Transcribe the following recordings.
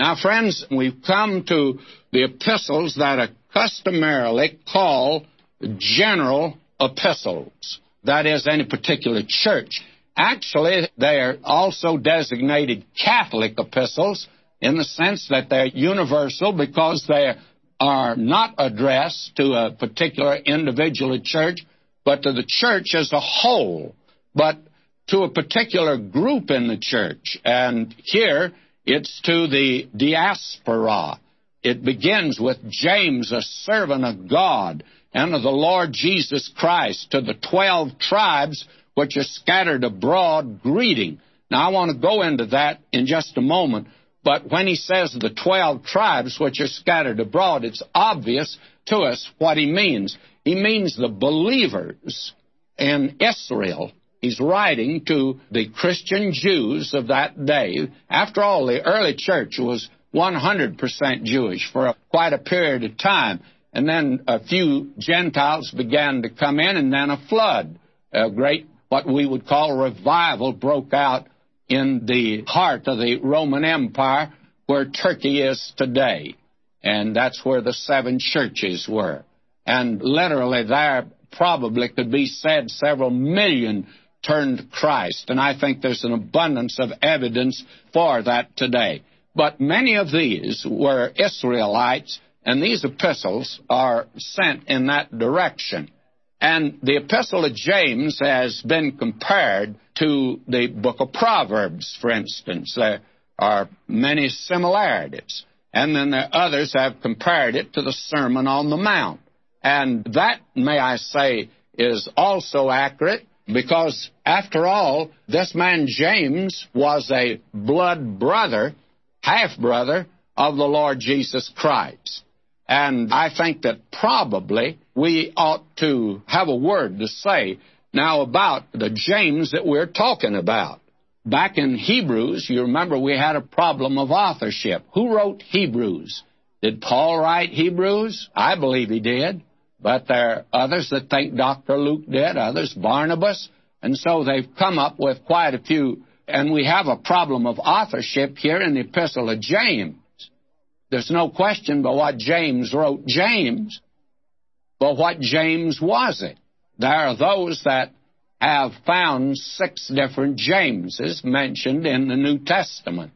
Now, friends, we've come to the epistles that are customarily called general epistles. That is, any particular church. Actually, they are also designated Catholic epistles in the sense that they're universal because they are not addressed to a particular individual church, but to the church as a whole, but to a particular group in the church. And here it's to the diaspora. It begins with James, a servant of God, and of the Lord Jesus Christ, to the twelve tribes which are scattered abroad, greeting. Now, I want to go into that in just a moment, but when he says the twelve tribes which are scattered abroad, it's obvious to us what he means. He means the believers in Israel. He's writing to the Christian Jews of that day. After all, the early church was 100% Jewish for quite a period of time. And then a few Gentiles began to come in, and then a flood, a great, what we would call revival, broke out in the heart of the Roman Empire where Turkey is today. And that's where the seven churches were. And literally, there probably could be said several million turned to Christ. And I think there's an abundance of evidence for that today. But many of these were Israelites, and these epistles are sent in that direction. And the Epistle of James has been compared to the book of Proverbs, for instance. There are many similarities. And then others have compared it to the Sermon on the Mount. And that, may I say, is also accurate because, after all, this man James was a blood brother, half brother of the Lord Jesus Christ. And I think that probably we ought to have a word to say now about the James that we're talking about. Back in Hebrews, you remember we had a problem of authorship. Who wrote Hebrews? Did Paul write Hebrews? I believe he did. But there are others that think Dr. Luke did, others Barnabas. And so they've come up with quite a few. And we have a problem of authorship here in the Epistle of James. There's no question but what James wrote James. But what James was it? There are those that have found six different Jameses mentioned in the New Testament.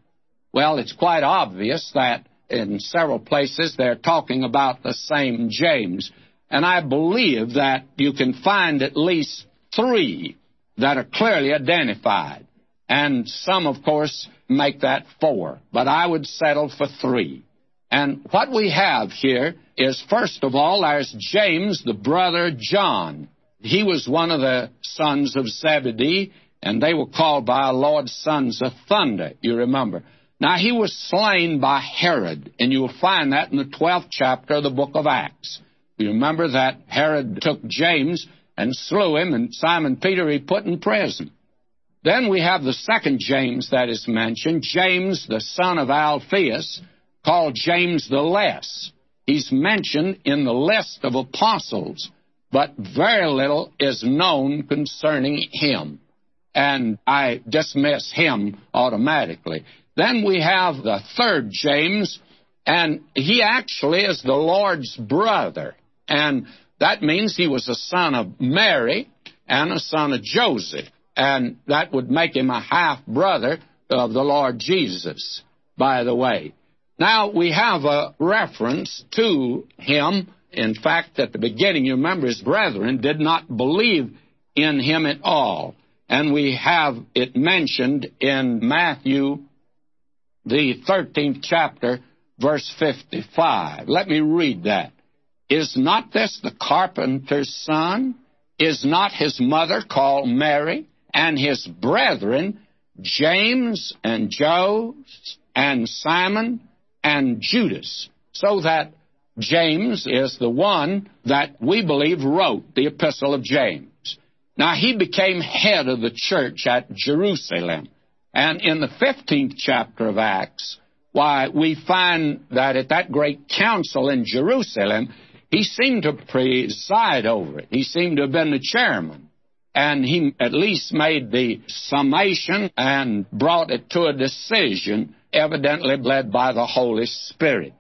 Well, it's quite obvious that in several places they're talking about the same James. And I believe that you can find at least three that are clearly identified. And some, of course, make that four. But I would settle for three. And what we have here is, first of all, there's James, the brother John. He was one of the sons of Zebedee, and they were called by our Lord sons of thunder, you remember. Now, he was slain by Herod, and you will find that in the 12th chapter of the book of Acts. You remember that Herod took James and slew him, and Simon Peter he put in prison. Then we have the second James that is mentioned, James, the son of Alphaeus, called James the Less. He's mentioned in the list of apostles, but very little is known concerning him. And I dismiss him automatically. Then we have the third James, and he actually is the Lord's brother. And that means he was a son of Mary and a son of Joseph. And that would make him a half brother of the Lord Jesus, by the way. Now, we have a reference to him. In fact, at the beginning, you remember his brethren did not believe in him at all. And we have it mentioned in Matthew, the 13th chapter, verse 55. Let me read that. Is not this the carpenter's son? Is not his mother called Mary? And his brethren, James and Joses and Simon and Judas, so that James is the one that we believe wrote the Epistle of James. Now, he became head of the church at Jerusalem. And in the 15th chapter of Acts, why, we find that at that great council in Jerusalem, he seemed to preside over it. He seemed to have been the chairman. And he at least made the summation and brought it to a decision evidently led by the Holy Spirit.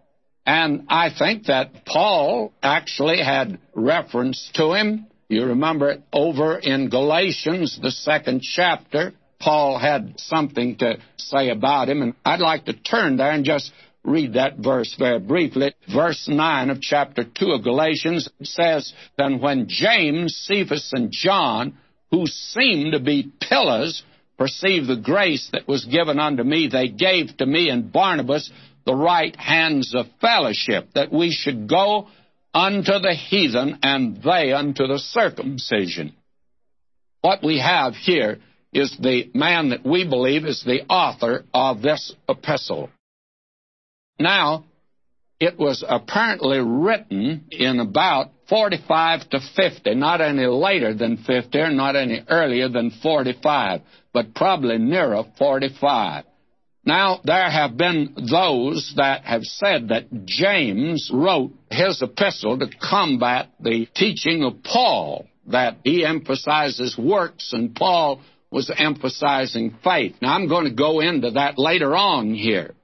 And I think that Paul actually had reference to him. You remember it over in Galatians, the second chapter. Paul had something to say about him, and I'd like to turn there and just read that verse very briefly. Verse 9 of chapter 2 of Galatians says, Then when James, Cephas, and John, who seemed to be pillars, perceived the grace that was given unto me, they gave to me and Barnabas the right hands of fellowship, that we should go unto the heathen and they unto the circumcision. What we have here is the man that we believe is the author of this epistle. Now, it was apparently written in about 45 to 50, not any later than 50 or not any earlier than 45, but probably nearer 45. Now, there have been those that have said that James wrote his epistle to combat the teaching of Paul, that he emphasizes works and Paul was emphasizing faith. Now, I'm going to go into that later on here.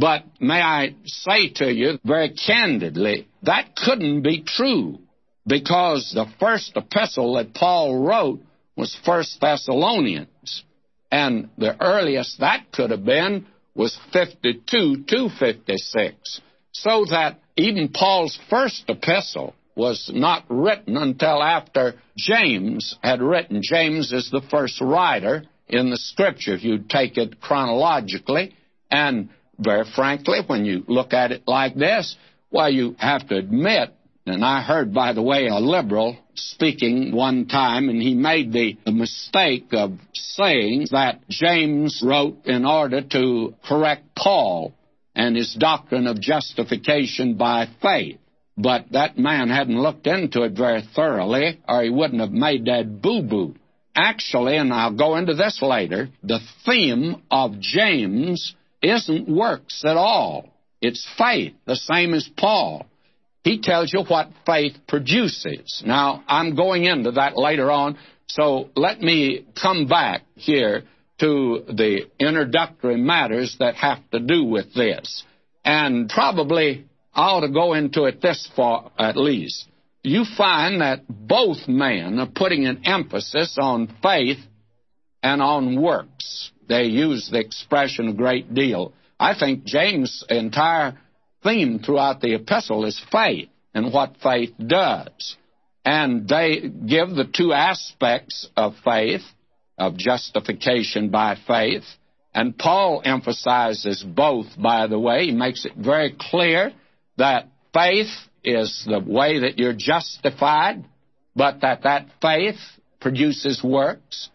But may I say to you very candidly, that couldn't be true because the first epistle that Paul wrote was First Thessalonians. And the earliest that could have been was 52 to 56. So that even Paul's first epistle was not written until after James had written. James is the first writer in the scripture, if you take it chronologically. And very frankly, when you look at it like this, well, you have to admit, and I heard, by the way, a liberal speaking one time, and he made the, the mistake of saying that James wrote in order to correct Paul and his doctrine of justification by faith. But that man hadn't looked into it very thoroughly, or he wouldn't have made that boo boo. Actually, and I'll go into this later, the theme of James isn't works at all. It's faith, the same as Paul. He tells you what faith produces. Now, I'm going into that later on, so let me come back here to the introductory matters that have to do with this. And probably I ought to go into it this far at least. You find that both men are putting an emphasis on faith and on works. They use the expression a great deal. I think James' entire theme throughout the epistle is faith and what faith does. And they give the two aspects of faith, of justification by faith. And Paul emphasizes both, by the way. He makes it very clear that faith is the way that you're justified, but that that faith produces works.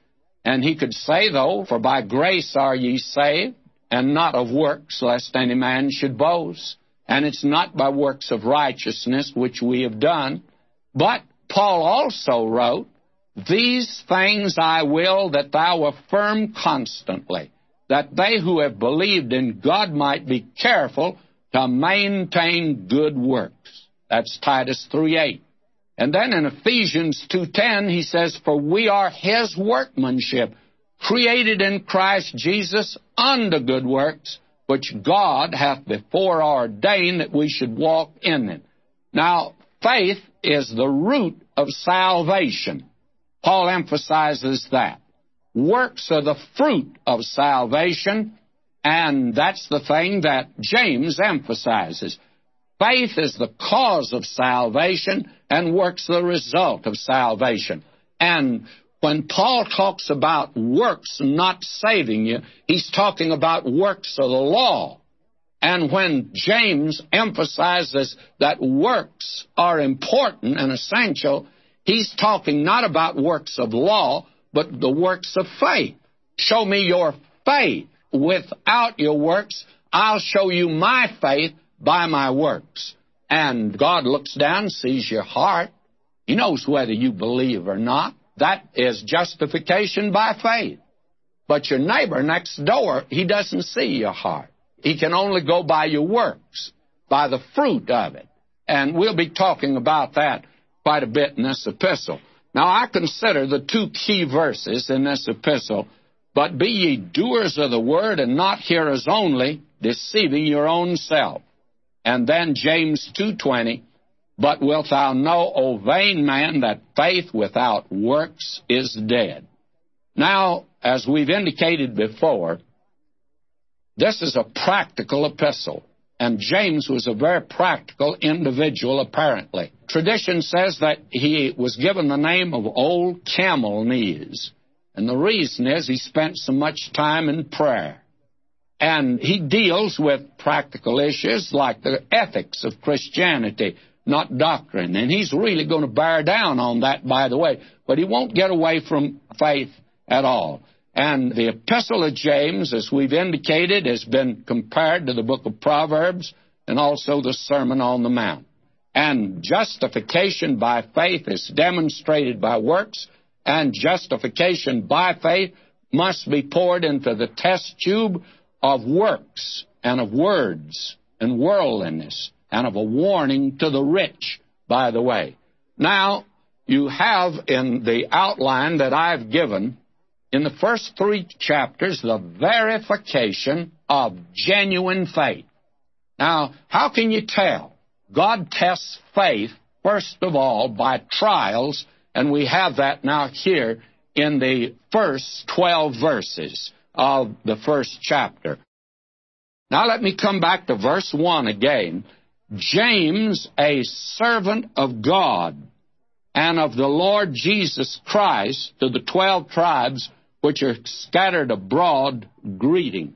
And he could say, though, for by grace are ye saved, and not of works, lest any man should boast. And it's not by works of righteousness which we have done. But Paul also wrote, These things I will that thou affirm constantly, that they who have believed in God might be careful to maintain good works. That's Titus 3.8. And then in Ephesians 2.10, he says, For we are his workmanship, created in Christ Jesus unto good works, which God hath before ordained that we should walk in them. Now, faith is the root of salvation. Paul emphasizes that. Works are the fruit of salvation, and that's the thing that James emphasizes. Faith is the cause of salvation, and works the result of salvation. And when Paul talks about works not saving you, he's talking about works of the law. And when James emphasizes that works are important and essential, he's talking not about works of law, but the works of faith. Show me your faith. Without your works, I'll show you my faith by my works. And God looks down, sees your heart. He knows whether you believe or not. That is justification by faith. But your neighbor next door, he doesn't see your heart. He can only go by your works, by the fruit of it. And we'll be talking about that quite a bit in this epistle. Now, I consider the two key verses in this epistle, but be ye doers of the word and not hearers only, deceiving your own self. And then James 2:20, but wilt thou know, O vain man, that faith without works is dead. Now, as we've indicated before, this is a practical epistle. And James was a very practical individual, apparently. Tradition says that he was given the name of Old Camel Knees. And the reason is he spent so much time in prayer. And he deals with practical issues like the ethics of Christianity, not doctrine. And he's really going to bear down on that, by the way. But he won't get away from faith at all. And the Epistle of James, as we've indicated, has been compared to the book of Proverbs and also the Sermon on the Mount. And justification by faith is demonstrated by works, and justification by faith must be poured into the test tube of works and of words and worldliness and of a warning to the rich, by the way. Now, you have in the outline that I've given in the first three chapters the verification of genuine faith. Now, how can you tell? God tests faith, first of all, by trials, and we have that now here in the first 12 verses of the first chapter. Now, let me come back to verse 1 again. James, a servant of God and of the Lord Jesus Christ, to the 12 tribes which are scattered abroad, greeting.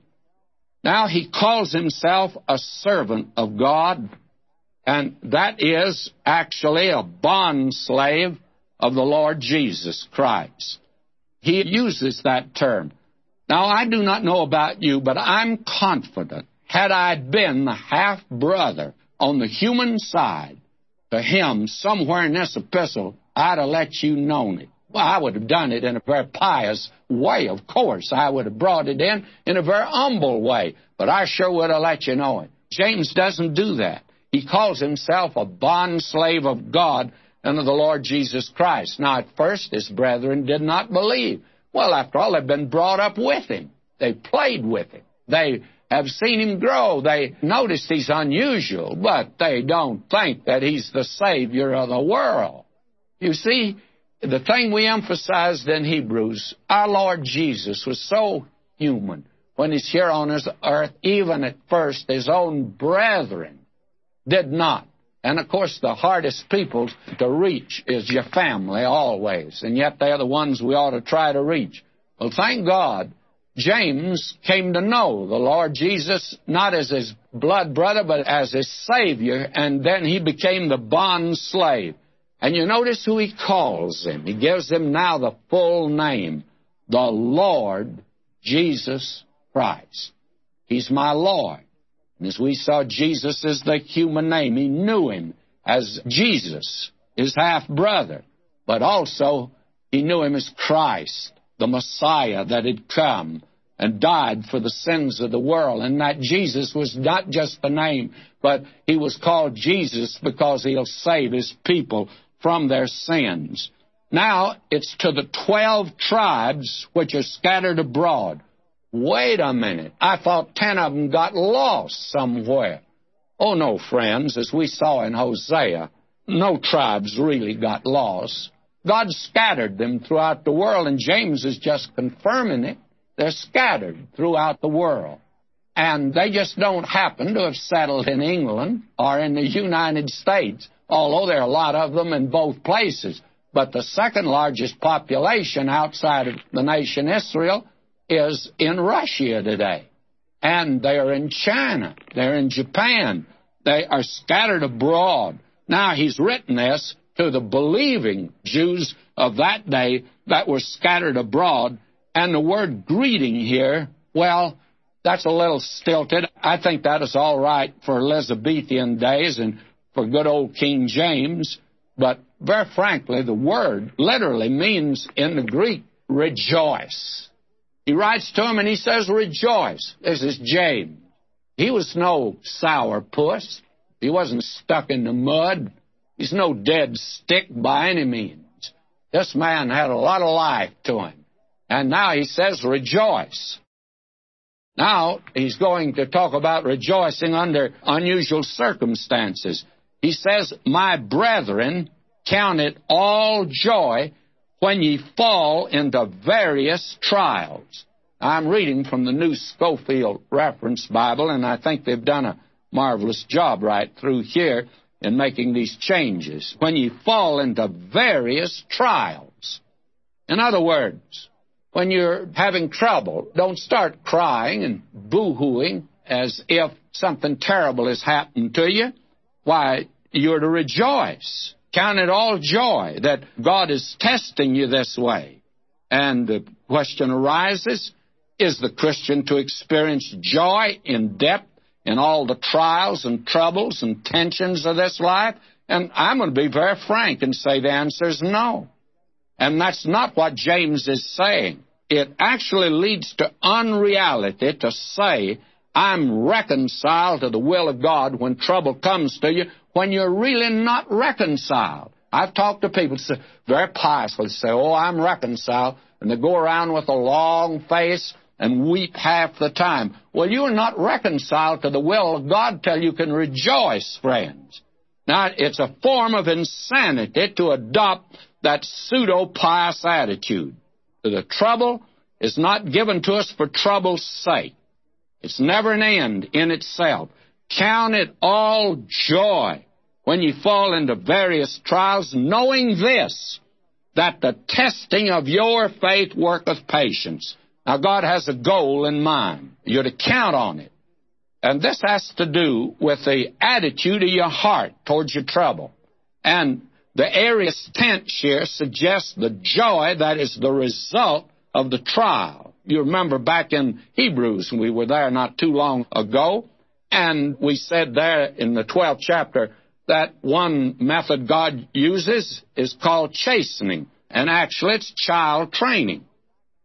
Now he calls himself a servant of God, and that is actually a bond slave of the Lord Jesus Christ. He uses that term. Now, I do not know about you, but I'm confident, had I been the half brother on the human side to him somewhere in this epistle, I'd have let you know it. Well, I would have done it in a very pious way, of course. I would have brought it in in a very humble way, but I sure would have let you know it. James doesn't do that. He calls himself a bond slave of God and of the Lord Jesus Christ. Now, at first, his brethren did not believe. Well, after all, they've been brought up with him. They played with him. They have seen him grow. They notice he's unusual, but they don't think that he's the Savior of the world. You see, the thing we emphasized in Hebrews, our Lord Jesus was so human when he's here on this earth, even at first his own brethren did not. And of course, the hardest people to reach is your family always, and yet they're the ones we ought to try to reach. Well, thank God, James came to know the Lord Jesus not as his blood brother, but as his Savior, and then he became the bond slave. And you notice who he calls him. He gives him now the full name, the Lord Jesus Christ. He's my Lord. As we saw, Jesus is the human name. He knew him as Jesus, his half brother, but also he knew him as Christ, the Messiah that had come and died for the sins of the world. And that Jesus was not just the name, but he was called Jesus because he'll save his people from their sins. Now it's to the twelve tribes which are scattered abroad. Wait a minute. I thought ten of them got lost somewhere. Oh, no, friends, as we saw in Hosea, no tribes really got lost. God scattered them throughout the world, and James is just confirming it. They're scattered throughout the world. And they just don't happen to have settled in England or in the United States although there are a lot of them in both places. But the second largest population outside of the nation Israel is in Russia today. And they are in China. They're in Japan. They are scattered abroad. Now, he's written this to the believing Jews of that day that were scattered abroad. And the word greeting here, well, that's a little stilted. I think that is all right for Elizabethan days and for good old King James, but very frankly, the word literally means in the Greek, rejoice. He writes to him and he says, rejoice. This is James. He was no sour puss. He wasn't stuck in the mud. He's no dead stick by any means. This man had a lot of life to him. And now he says, rejoice. Now, he's going to talk about rejoicing under unusual circumstances. He says, My brethren, count it all joy when ye fall into various trials. I'm reading from the New Scofield Reference Bible, and I think they've done a marvelous job right through here in making these changes. When ye fall into various trials. In other words, when you're having trouble, don't start crying and boo-hooing as if something terrible has happened to you. Why, you're to rejoice. Count it all joy that God is testing you this way. And the question arises, is the Christian to experience joy in depth in all the trials and troubles and tensions of this life? And I'm going to be very frank and say the answer is no. And that's not what James is saying. It actually leads to unreality to say, I'm reconciled to the will of God when trouble comes to you, when you're really not reconciled. I've talked to people say, very piously say, Oh, I'm reconciled. And they go around with a long face and weep half the time. Well, you're not reconciled to the will of God till you can rejoice, friends. Now, it's a form of insanity to adopt that pseudo pious attitude. The trouble is not given to us for trouble's sake. It's never an end in itself. Count it all joy when you fall into various trials, knowing this, that the testing of your faith worketh patience. Now, God has a goal in mind. You're to count on it. And this has to do with the attitude of your heart towards your trouble. And the aorist tense here suggests the joy that is the result of the trial. You remember back in Hebrews, we were there not too long ago, and we said there in the 12th chapter that one method God uses is called chastening, and actually it's child training.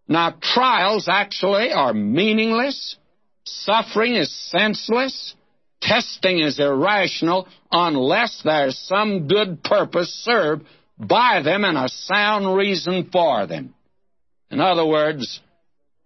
Now, trials actually are meaningless, suffering is senseless, testing is irrational unless there's some good purpose served by them and a sound reason for them. In other words,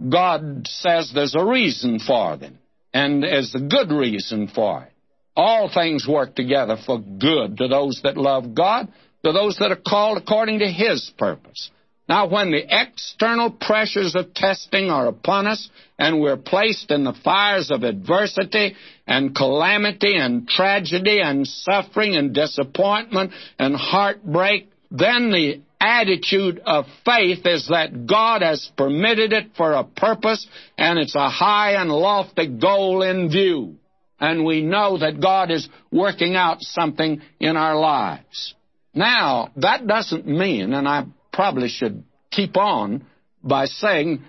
God says there's a reason for them, and there's a good reason for it. All things work together for good to those that love God, to those that are called according to His purpose. Now, when the external pressures of testing are upon us and we're placed in the fires of adversity and calamity and tragedy and suffering and disappointment and heartbreak, then the attitude of faith is that God has permitted it for a purpose and it's a high and lofty goal in view. And we know that God is working out something in our lives. Now, that doesn't mean, and I probably should keep on by saying,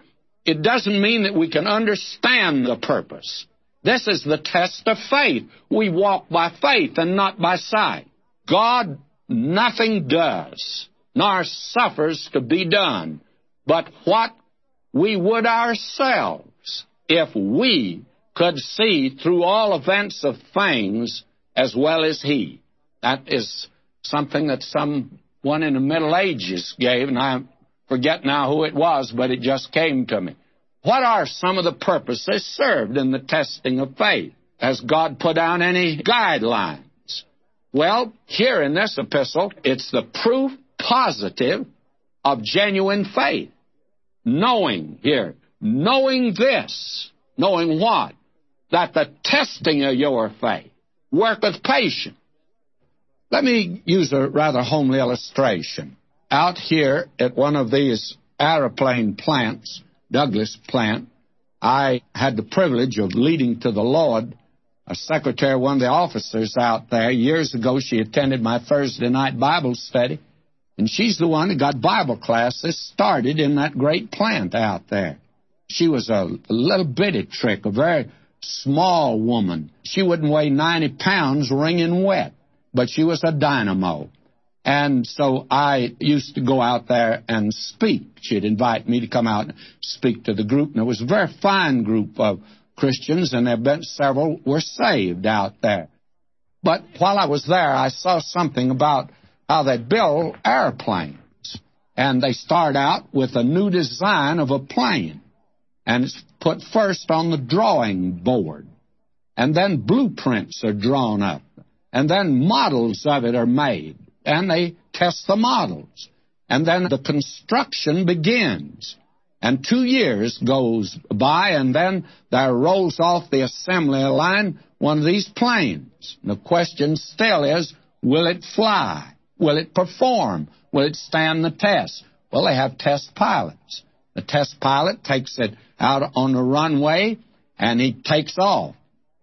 it doesn't mean that we can understand the purpose. This is the test of faith. We walk by faith and not by sight. God nothing does nor suffers to be done, but what we would ourselves if we could see through all events of things as well as he. That is something that someone in the Middle Ages gave, and I forget now who it was, but it just came to me. What are some of the purposes served in the testing of faith? Has God put down any guidelines? Well, here in this epistle, it's the proof positive of genuine faith. Knowing here, knowing this, knowing what? That the testing of your faith worketh patience. Let me use a rather homely illustration. Out here at one of these aeroplane plants, Douglas plant, I had the privilege of leading to the Lord a secretary, one of the officers out there. Years ago, she attended my Thursday night Bible study. And she's the one that got Bible classes started in that great plant out there. She was a, little bitty trick, a very small woman. She wouldn't weigh 90 pounds wringing wet, but she was a dynamo. And so I used to go out there and speak. She'd invite me to come out and speak to the group. And it was a very fine group of Christians, and there been several were saved out there. But while I was there, I saw something about how they build airplanes. And they start out with a new design of a plane. And it's put first on the drawing board, and then blueprints are drawn up, and then models of it are made, and they test the models, and then the construction begins. And two years goes by, and then there rolls off the assembly line one of these planes. And The question still is, will it fly? Will it perform? Will it stand the test? Well, they have test pilots. The test pilot takes it out on the runway, and he takes off.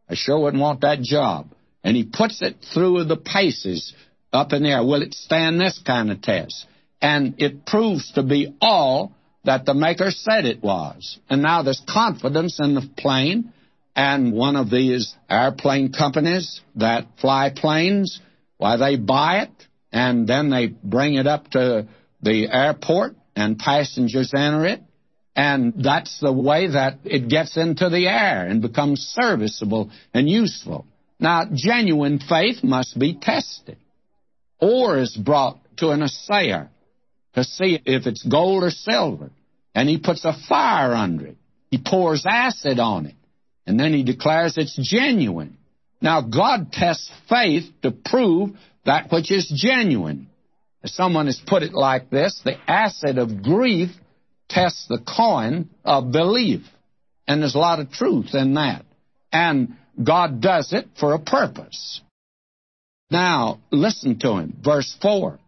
I sure wouldn't want that job. And he puts it through the paces up in the air. Will it stand this kind of test? And it proves to be all that the maker said it was. And now there's confidence in the plane, and one of these airplane companies that fly planes, why they buy it, and then they bring it up to the airport, and passengers enter it, and that's the way that it gets into the air and becomes serviceable and useful. Now, genuine faith must be tested. Ore is brought to an assayer to see if it's gold or silver. And he puts a fire under it. He pours acid on it. And then he declares it's genuine. Now, God tests faith to prove that which is genuine. As someone has put it like this the acid of grief tests the coin of belief. And there's a lot of truth in that. And God does it for a purpose. Now, listen to him. Verse 4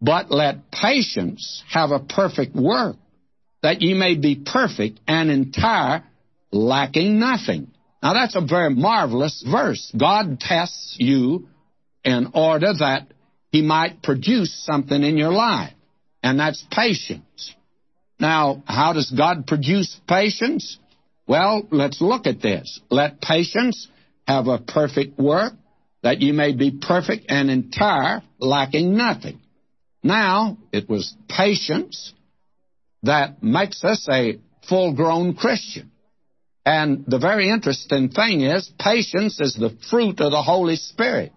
but let patience have a perfect work, that ye may be perfect and entire, lacking nothing. Now that's a very marvelous verse. God tests you in order that He might produce something in your life, and that's patience. Now, how does God produce patience? Well, let's look at this. Let patience have a perfect work, that you may be perfect and entire, lacking nothing. Now, it was patience that makes us a full grown Christian. And the very interesting thing is, patience is the fruit of the Holy Spirit.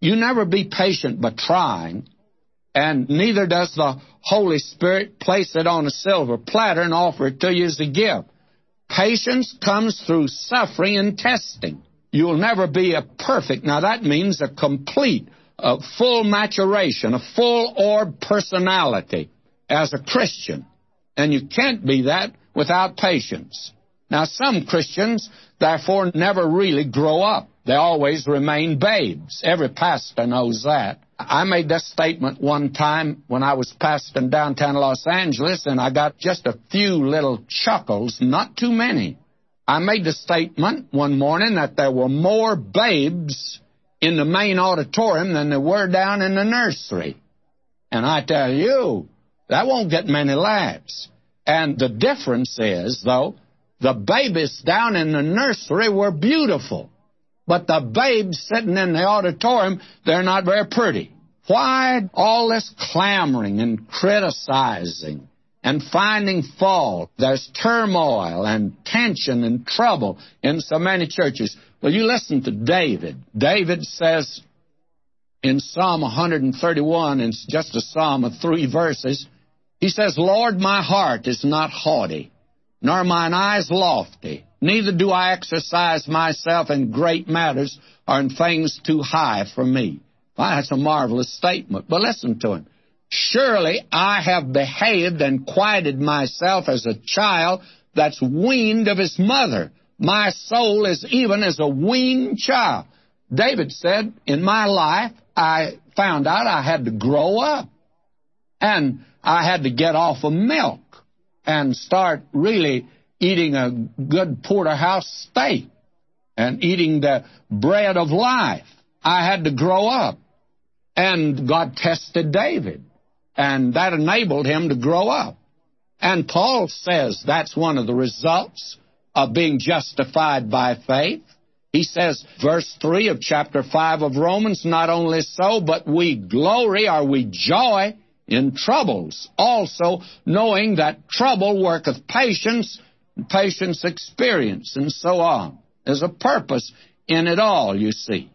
You never be patient by trying, and neither does the Holy Spirit place it on a silver platter and offer it to you as a gift. Patience comes through suffering and testing. You'll never be a perfect. Now that means a complete, a full maturation, a full orb personality as a Christian. And you can't be that without patience. Now, some Christians, therefore, never really grow up. They always remain babes. Every pastor knows that. I made this statement one time when I was pastoring downtown Los Angeles, and I got just a few little chuckles, not too many. I made the statement one morning that there were more babes in the main auditorium than there were down in the nursery. And I tell you, that won't get many laughs. And the difference is, though, the babies down in the nursery were beautiful. But the babes sitting in the auditorium, they're not very pretty. Why all this clamoring and criticizing and finding fault? There's turmoil and tension and trouble in so many churches. Well, you listen to David. David says in Psalm 131, it's just a psalm of three verses, he says, Lord, my heart is not haughty, nor mine eyes lofty. Neither do I exercise myself in great matters or in things too high for me. That's a marvelous statement. But listen to him. Surely I have behaved and quieted myself as a child that's weaned of his mother. My soul is even as a weaned child. David said, In my life, I found out I had to grow up. And I had to get off of milk and start really eating a good porterhouse steak and eating the bread of life. I had to grow up. And God tested David. And that enabled him to grow up. And Paul says that's one of the results of being justified by faith. He says, verse 3 of chapter 5 of Romans, not only so, but we glory or we joy in troubles, also knowing that trouble worketh patience, patience experience, and so on. There's a purpose in it all, you see.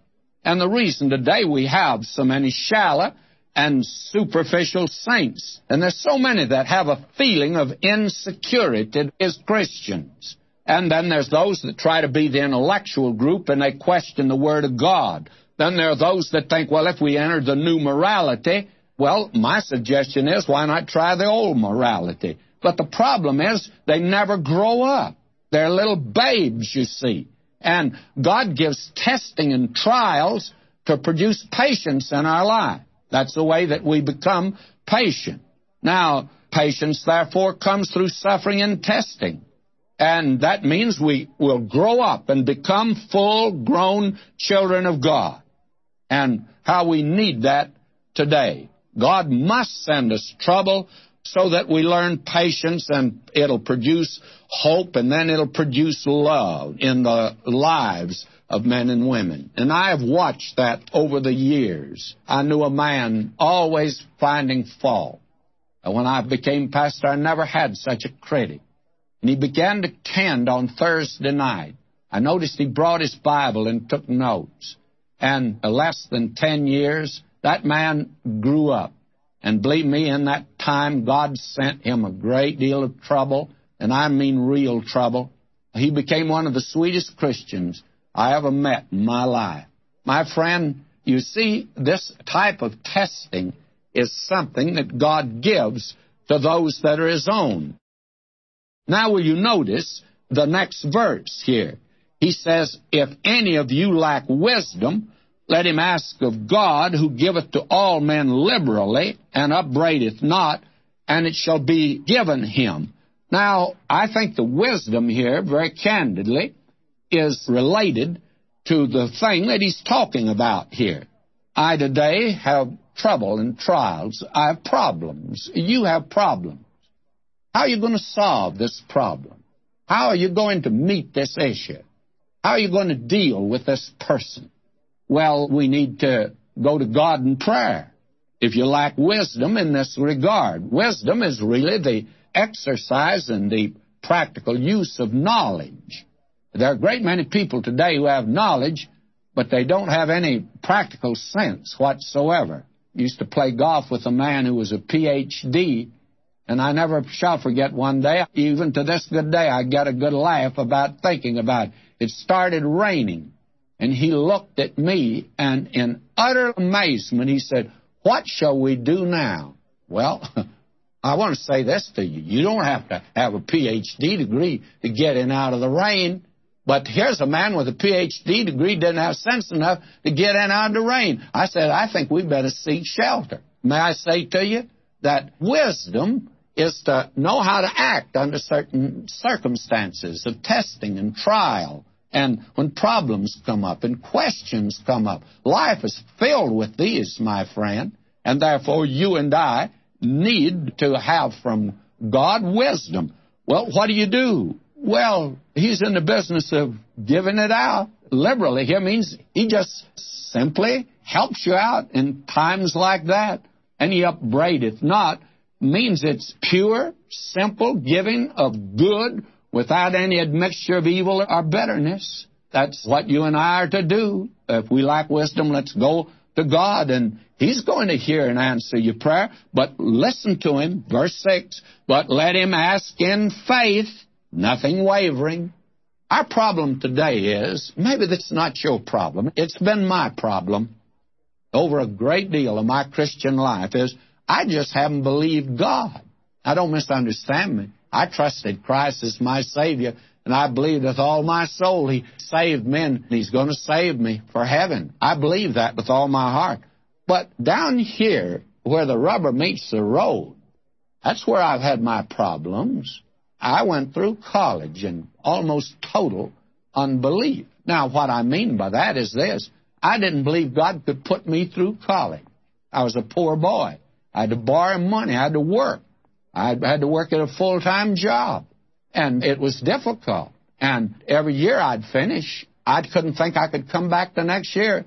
And the reason today we have so many shallow and superficial saints, and there's so many that have a feeling of insecurity as Christians And then there's those that try to be the intellectual group and they question the Word of God. Then there are those that think, well, if we enter the new morality, well, my suggestion is why not try the old morality? But the problem is they never grow up. They're little babes, you see. And God gives testing and trials to produce patience in our life. That's the way that we become patient. Now, patience, therefore, comes through suffering and testing. And that means we will grow up and become full grown children of God. And how we need that today. God must send us trouble so that we learn patience and it'll produce hope and then it'll produce love in the lives of men and women. And I have watched that over the years. I knew a man always finding fault. And when I became pastor, I never had such a critic. And he began to tend on Thursday night. I noticed he brought his Bible and took notes. And less than 10 years, that man grew up. And believe me, in that time, God sent him a great deal of trouble, and I mean real trouble. He became one of the sweetest Christians I ever met in my life. My friend, you see, this type of testing is something that God gives to those that are His own. Now, will you notice the next verse here? He says, If any of you lack wisdom, let him ask of God, who giveth to all men liberally, and upbraideth not, and it shall be given him. Now, I think the wisdom here, very candidly, is related to the thing that he's talking about here. I today have trouble and trials. I have problems. You have problems. How are you going to solve this problem? How are you going to meet this issue? How are you going to deal with this person? Well, we need to go to God in prayer. If you lack wisdom in this regard, wisdom is really the exercise and the practical use of knowledge. There are a great many people today who have knowledge, but they don't have any practical sense whatsoever. I used to play golf with a man who was a PhD, and I never shall forget one day, even to this good day, I get a good laugh about thinking about it. It started raining. And he looked at me, and in utter amazement, he said, What shall we do now? Well, I want to say this to you. You don't have to have a PhD degree to get in out of the rain. But here's a man with a PhD degree didn't have sense enough to get in out of the rain. I said, I think we better seek shelter. May I say to you that wisdom is to know how to act under certain circumstances of testing and trial and when problems come up and questions come up, life is filled with these, my friend. And therefore, you and I need to have from God wisdom. Well, what do you do? Well, He's in the business of giving it out liberally. Here means He just simply helps you out in times like that. And He upbraideth not means it's pure, simple giving of good without any admixture of evil or bitterness. That's what you and I are to do. If we lack wisdom, let's go to God, and He's going to hear and answer your prayer. But listen to Him, verse 6. But let him ask in faith, nothing wavering. Our problem today is maybe that's not your problem. It's been my problem over a great deal of my Christian life is I just haven't believed God. I don't misunderstand me. I trusted Christ as my Savior, and I believed with all my soul He saved me, and He's going to save me for heaven. I believe that with all my heart. But down here, where the rubber meets the road, that's where I've had my problems. I went through college in almost total unbelief. Now, what I mean by that is this I didn't believe God could put me through college. I was a poor boy. I had to borrow money. I had to work. I had to work at a full time job, and it was difficult. And every year I'd finish, I couldn't think I could come back the next year.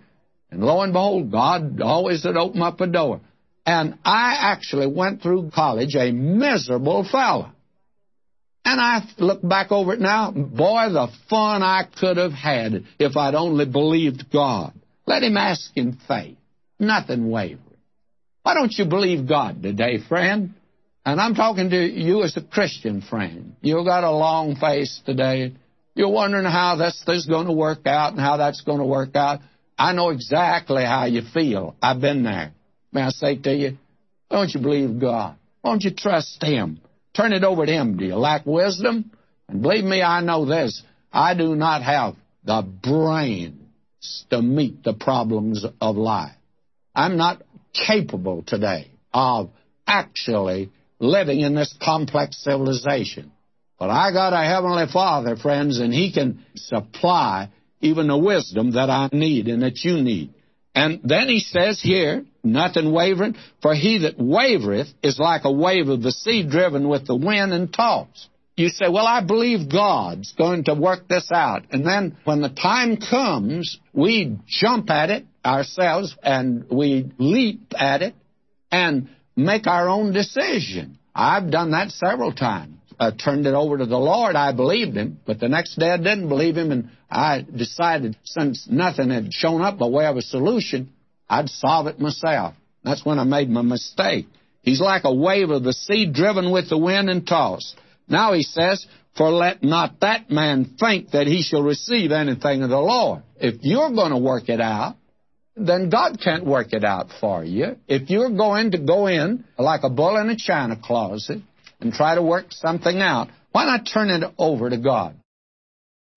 And lo and behold, God always would open up a door. And I actually went through college a miserable fellow. And I look back over it now, boy, the fun I could have had if I'd only believed God. Let him ask in faith, nothing wavering. Why don't you believe God today, friend? And I'm talking to you as a Christian friend. You've got a long face today. You're wondering how this is going to work out and how that's going to work out. I know exactly how you feel. I've been there. May I say to you, don't you believe God? Don't you trust Him? Turn it over to Him. Do you lack wisdom? And believe me, I know this. I do not have the brains to meet the problems of life. I'm not capable today of actually living in this complex civilization. But I got a Heavenly Father, friends, and He can supply even the wisdom that I need and that you need. And then He says here, nothing wavering, for he that wavereth is like a wave of the sea driven with the wind and tossed. You say, well, I believe God's going to work this out. And then when the time comes, we jump at it ourselves and we leap at it and make our own decision. I've done that several times. I turned it over to the Lord. I believed Him, but the next day I didn't believe Him, and I decided since nothing had shown up by way of a solution, I'd solve it myself. That's when I made my mistake. He's like a wave of the sea driven with the wind and tossed. Now he says, For let not that man think that he shall receive anything of the Lord. If you're going to work it out, then God can't work it out for you. If you're going to go in like a bull in a china closet and try to work something out, why not turn it over to God?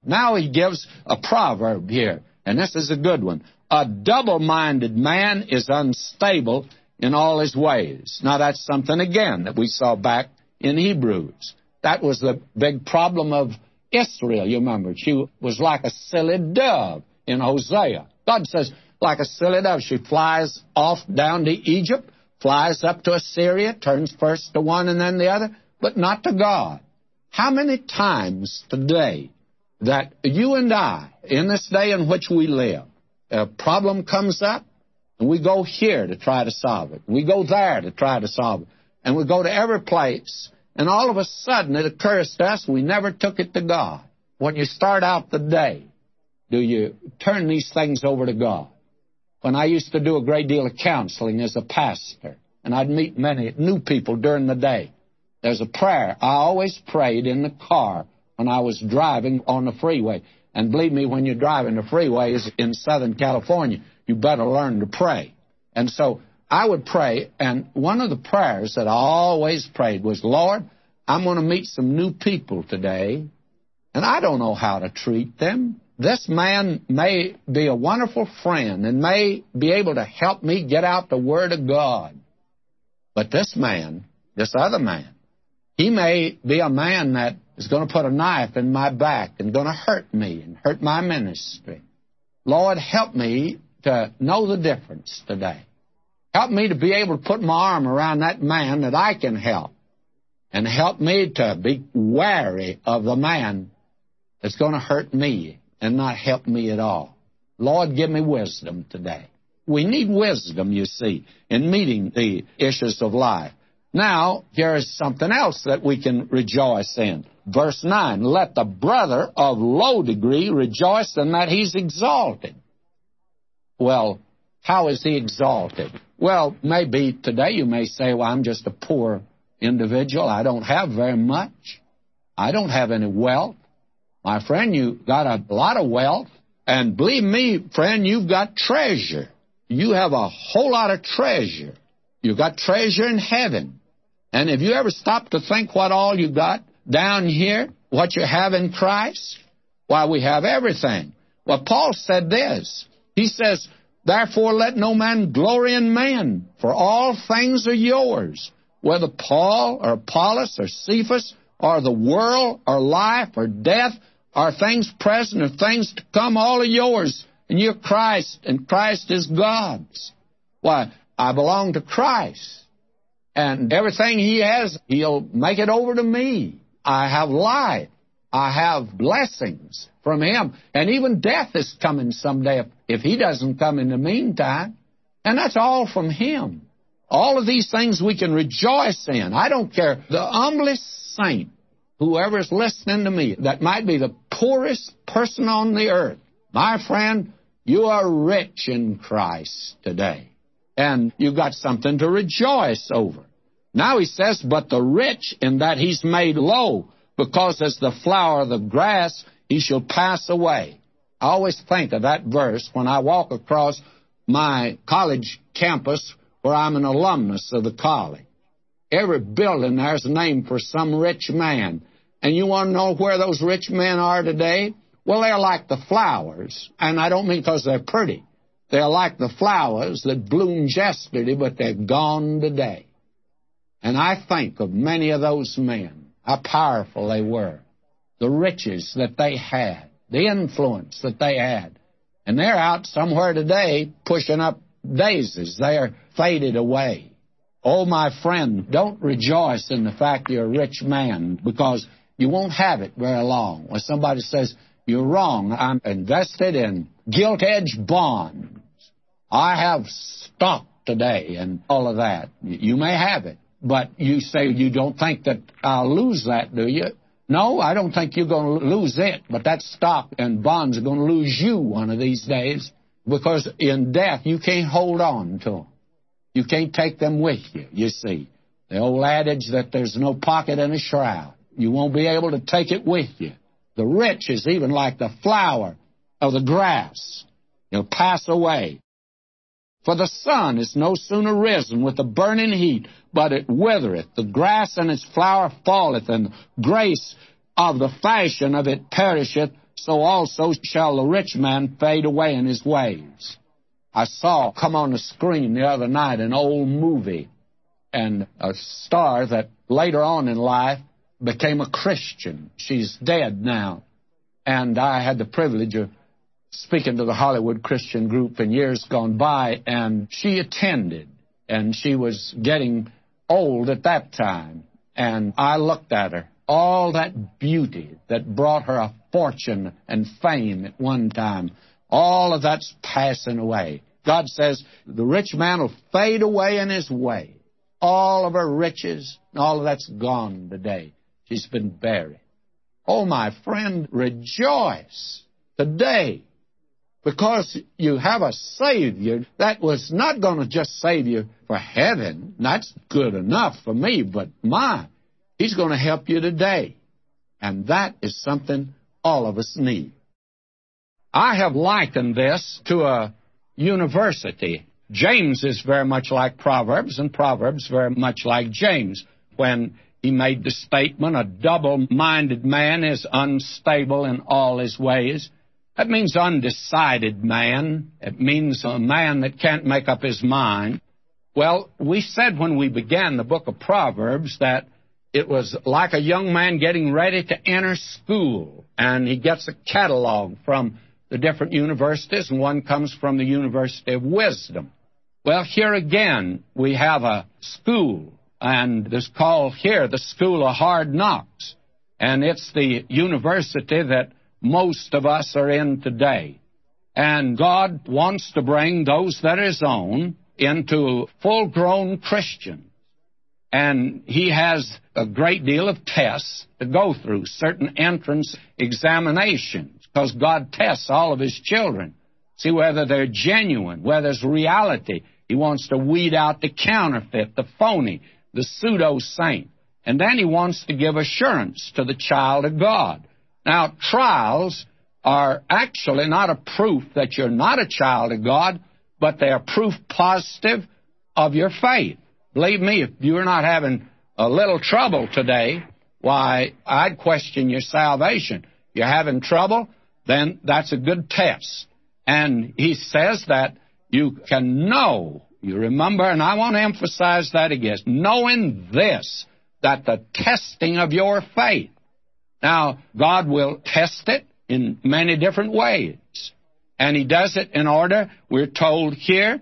Now he gives a proverb here, and this is a good one. A double minded man is unstable in all his ways. Now, that's something, again, that we saw back in Hebrews. That was the big problem of Israel, you remember. She was like a silly dove in Hosea. God says, like a silly dove, she flies off down to Egypt, flies up to Assyria, turns first to one and then the other, but not to God. How many times today that you and I, in this day in which we live, a problem comes up, and we go here to try to solve it. We go there to try to solve it. And we go to every place, and all of a sudden it occurs to us we never took it to God. When you start out the day, do you turn these things over to God? When I used to do a great deal of counseling as a pastor, and I'd meet many new people during the day, there's a prayer I always prayed in the car when I was driving on the freeway. And believe me, when you're driving the freeways in Southern California, you better learn to pray. And so I would pray, and one of the prayers that I always prayed was, Lord, I'm going to meet some new people today, and I don't know how to treat them. This man may be a wonderful friend and may be able to help me get out the Word of God. But this man, this other man, he may be a man that is going to put a knife in my back and going to hurt me and hurt my ministry. Lord, help me to know the difference today. Help me to be able to put my arm around that man that I can help. And help me to be wary of the man that's going to hurt me and not help me at all. Lord, give me wisdom today. We need wisdom, you see, in meeting the issues of life. Now, here is something else that we can rejoice in. Verse 9 Let the brother of low degree rejoice in that he's exalted. Well, how is he exalted? Well, maybe today you may say, Well, I'm just a poor individual. I don't have very much. I don't have any wealth. My friend, you got a lot of wealth. And believe me, friend, you've got treasure. You have a whole lot of treasure. You've got treasure in heaven. And if you ever stop to think what all you got down here, what you have in Christ? Why, we have everything. Well, Paul said this. He says, Therefore let no man glory in man, for all things are yours, whether Paul or Apollos or Cephas or the world or life or death or things present or things to come, all are yours. And you're Christ, and Christ is God's. Why, I belong to Christ. And everything he has, he'll make it over to me. I have life. I have blessings from him. And even death is coming someday if, if he doesn't come in the meantime. And that's all from him. All of these things we can rejoice in. I don't care. The humblest saint, whoever is listening to me, that might be the poorest person on the earth. My friend, you are rich in Christ today and you've got something to rejoice over. Now he says, but the rich in that he's made low, because as the flower of the grass he shall pass away. I always think of that verse when I walk across my college campus where I'm an alumnus of the college. Every building there's a name for some rich man. And you want to know where those rich men are today? Well, they're like the flowers. And I don't mean because they're pretty. They're like the flowers that bloomed yesterday, but they're gone today. And I think of many of those men, how powerful they were, the riches that they had, the influence that they had. And they're out somewhere today pushing up daisies. They are faded away. Oh, my friend, don't rejoice in the fact you're a rich man because you won't have it very long. When somebody says, you're wrong, I'm invested in gilt edge bonds. I have stock today and all of that. You may have it. But you say you don't think that I'll lose that, do you? No, I don't think you're going to lose it, but that stock and bonds are going to lose you one of these days because in death you can't hold on to them. You can't take them with you, you see. The old adage that there's no pocket in a shroud. You won't be able to take it with you. The rich is even like the flower of the grass. It'll pass away. For the sun is no sooner risen with the burning heat, but it withereth. The grass and its flower falleth, and the grace of the fashion of it perisheth. So also shall the rich man fade away in his ways. I saw come on the screen the other night an old movie, and a star that later on in life became a Christian. She's dead now. And I had the privilege of speaking to the Hollywood Christian group in years gone by, and she attended, and she was getting old at that time. And I looked at her, all that beauty that brought her a fortune and fame at one time, all of that's passing away. God says the rich man will fade away in his way. All of her riches, all of that's gone today. She's been buried. Oh, my friend, rejoice today because you have a Savior that was not going to just save you for heaven. That's good enough for me, but my, He's going to help you today. And that is something all of us need. I have likened this to a university. James is very much like Proverbs, and Proverbs very much like James. When he made the statement, a double minded man is unstable in all his ways. That means undecided man. It means a man that can't make up his mind. Well, we said when we began the book of Proverbs that it was like a young man getting ready to enter school, and he gets a catalog from the different universities, and one comes from the University of Wisdom. Well, here again, we have a school, and it's called here the School of Hard Knocks. And it's the university that most of us are in today. And God wants to bring those that are His own into full grown Christians. And He has a great deal of tests to go through, certain entrance examinations, because God tests all of His children. See whether they're genuine, whether it's reality. He wants to weed out the counterfeit, the phony, the pseudo saint. And then He wants to give assurance to the child of God. Now, trials are actually not a proof that you're not a child of God, but they are proof positive of your faith. Believe me, if you're not having a little trouble today, why, I'd question your salvation. You're having trouble, then that's a good test. And he says that you can know, you remember, and I want to emphasize that again, knowing this, that the testing of your faith now, God will test it in many different ways. And He does it in order, we're told here,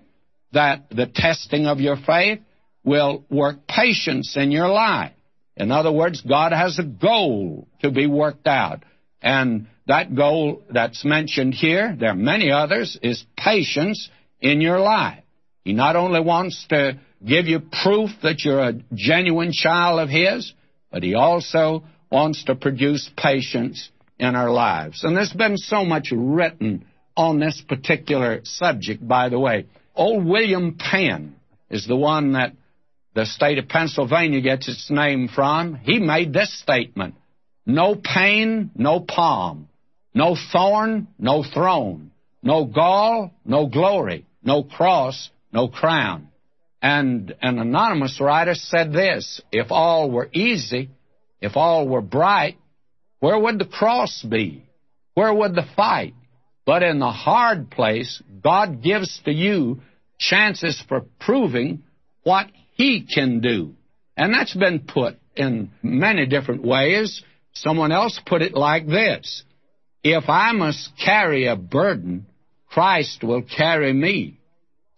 that the testing of your faith will work patience in your life. In other words, God has a goal to be worked out. And that goal that's mentioned here, there are many others, is patience in your life. He not only wants to give you proof that you're a genuine child of His, but He also wants to produce patience in our lives. And there's been so much written on this particular subject, by the way. Old William Penn is the one that the state of Pennsylvania gets its name from. He made this statement No pain, no palm. No thorn, no throne. No gall, no glory. No cross, no crown. And an anonymous writer said this If all were easy, if all were bright, where would the cross be? Where would the fight? But in the hard place, God gives to you chances for proving what He can do. And that's been put in many different ways. Someone else put it like this If I must carry a burden, Christ will carry me.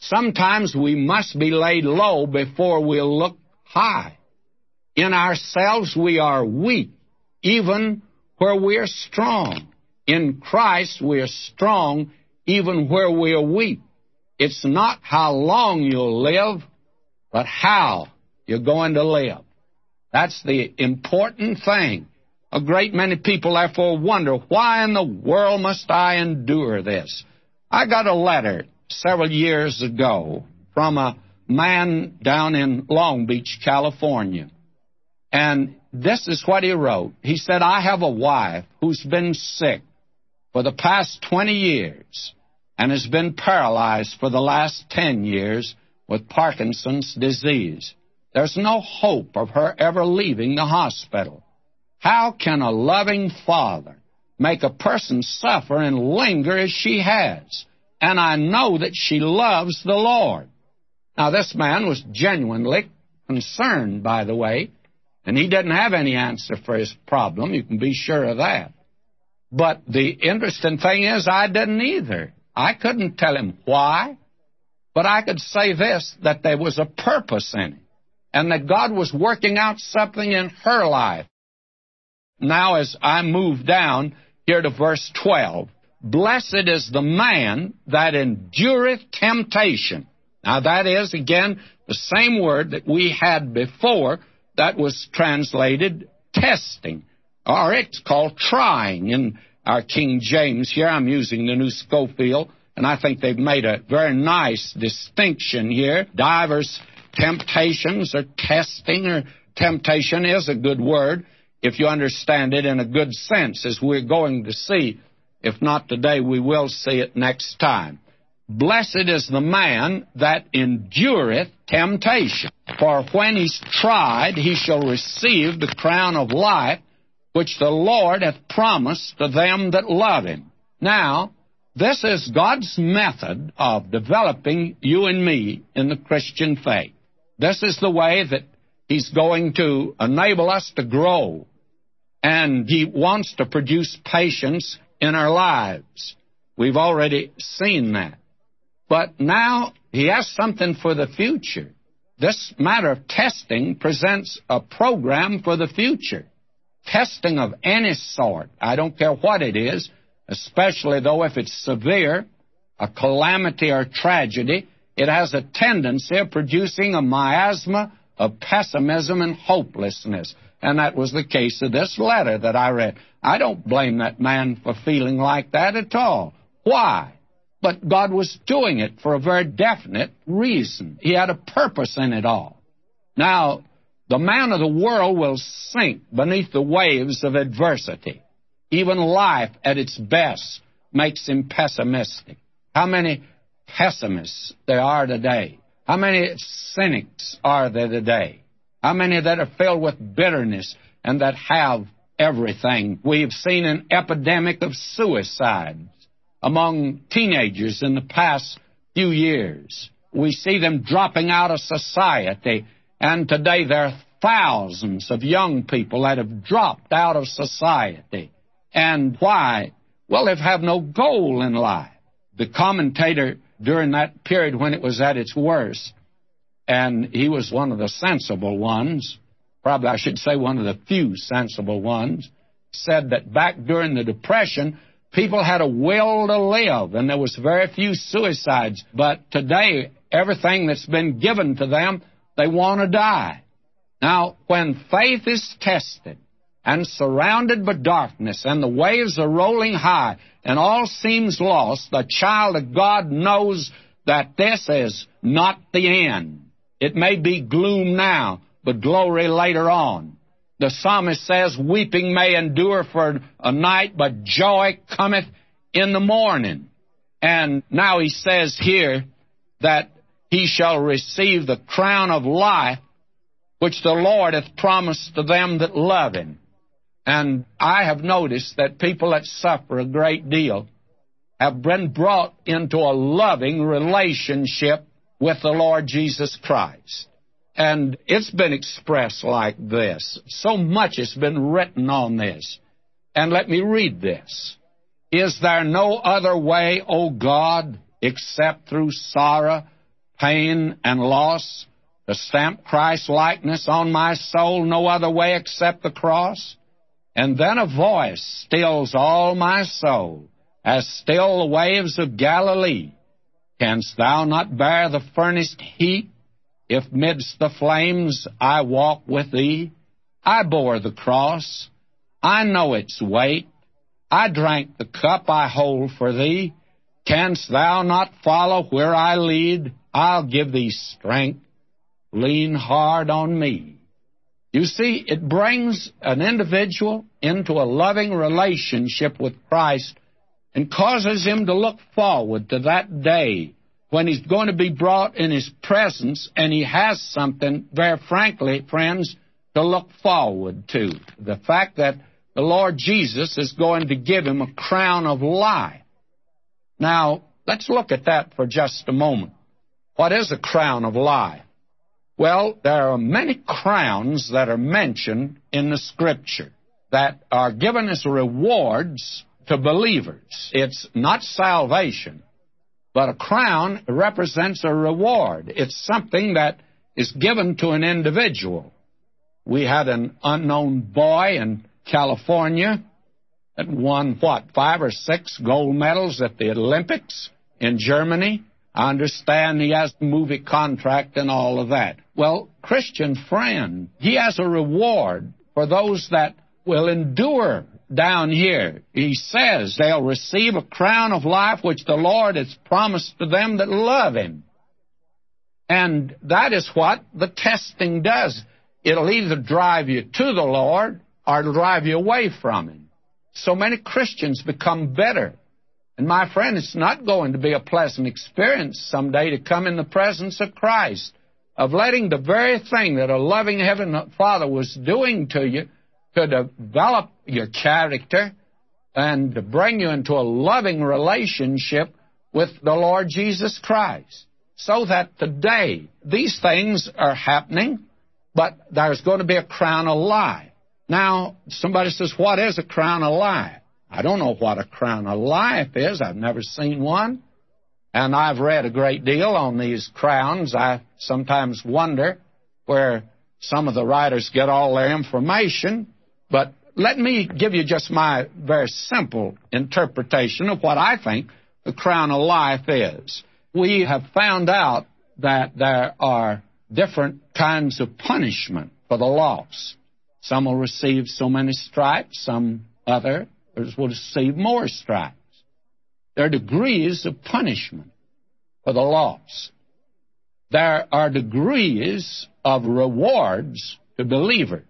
Sometimes we must be laid low before we'll look high. In ourselves we are weak, even where we're strong. In Christ we're strong, even where we're weak. It's not how long you'll live, but how you're going to live. That's the important thing. A great many people therefore wonder, why in the world must I endure this? I got a letter several years ago from a man down in Long Beach, California. And this is what he wrote. He said, I have a wife who's been sick for the past 20 years and has been paralyzed for the last 10 years with Parkinson's disease. There's no hope of her ever leaving the hospital. How can a loving father make a person suffer and linger as she has? and I know that she loves the Lord. Now, this man was genuinely concerned, by the way, and he didn't have any answer for his problem. You can be sure of that. But the interesting thing is, I didn't either. I couldn't tell him why, but I could say this that there was a purpose in it, and that God was working out something in her life. Now, as I move down here to verse 12, Blessed is the man that endureth temptation. Now, that is, again, the same word that we had before that was translated testing, or it's called trying in our King James here. I'm using the new Scofield, and I think they've made a very nice distinction here. Divers temptations or testing or temptation is a good word if you understand it in a good sense, as we're going to see if not today, we will see it next time. Blessed is the man that endureth temptation, for when he's tried, he shall receive the crown of life which the Lord hath promised to them that love him. Now, this is God's method of developing you and me in the Christian faith. This is the way that He's going to enable us to grow. And He wants to produce patience in our lives. We've already seen that. But now he has something for the future. This matter of testing presents a program for the future. Testing of any sort, I don't care what it is, especially though if it's severe, a calamity or tragedy, it has a tendency of producing a miasma of pessimism and hopelessness. And that was the case of this letter that I read. I don't blame that man for feeling like that at all. Why? But God was doing it for a very definite reason. He had a purpose in it all. Now, the man of the world will sink beneath the waves of adversity. Even life at its best makes him pessimistic. How many pessimists there are today? How many cynics are there today? How many that are filled with bitterness and that have everything? We've seen an epidemic of suicides among teenagers in the past few years. We see them dropping out of society, and today there are thousands of young people that have dropped out of society. And why? Well, they have no goal in life. The commentator during that period when it was at its worst and he was one of the sensible ones, probably I should say one of the few sensible ones, said that back during the Depression, people had a will to live, and there was very few suicides. But today, everything that's been given to them, they want to die. Now, when faith is tested and surrounded by darkness, and the waves are rolling high, and all seems lost, the child of God knows that this is not the end. It may be gloom now, but glory later on. the psalmist says, Weeping may endure for a night, but joy cometh in the morning. And now he says here that he shall receive the crown of life which the Lord hath promised to them that love him. And I have noticed that people that suffer a great deal have been brought into a loving relationship with the Lord Jesus Christ. And it's been expressed like this. So much has been written on this. And let me read this. Is there no other way, O God, except through sorrow, pain, and loss, to stamp Christ's likeness on my soul? No other way except the cross? And then a voice stills all my soul, as still the waves of Galilee. Canst thou not bear the furnace heat, if midst the flames I walk with thee? I bore the cross, I know its weight, I drank the cup I hold for thee. Canst thou not follow where I lead? I'll give thee strength. Lean hard on me. You see, it brings an individual into a loving relationship with Christ and causes him to look forward to that day when he's going to be brought in his presence and he has something, very frankly, friends, to look forward to. The fact that the Lord Jesus is going to give him a crown of life. Now, let's look at that for just a moment. What is a crown of life? Well, there are many crowns that are mentioned in the Scripture that are given as rewards to believers. It's not salvation, but a crown represents a reward. It's something that is given to an individual. We had an unknown boy in California that won, what, five or six gold medals at the Olympics in Germany. I understand he has a movie contract and all of that. Well, Christian friend, he has a reward for those that will endure down here. He says they'll receive a crown of life which the Lord has promised to them that love him. And that is what the testing does. It'll either drive you to the Lord or it'll drive you away from him. So many Christians become better and my friend, it's not going to be a pleasant experience someday to come in the presence of Christ, of letting the very thing that a loving Heavenly Father was doing to you to develop your character and to bring you into a loving relationship with the Lord Jesus Christ. So that today these things are happening, but there's going to be a crown of life. Now, somebody says, What is a crown of life? I don't know what a crown of life is. I've never seen one. And I've read a great deal on these crowns. I sometimes wonder where some of the writers get all their information. But let me give you just my very simple interpretation of what I think the crown of life is. We have found out that there are different kinds of punishment for the lost. Some will receive so many stripes, some other others will receive more stripes. There are degrees of punishment for the lost. There are degrees of rewards to believers.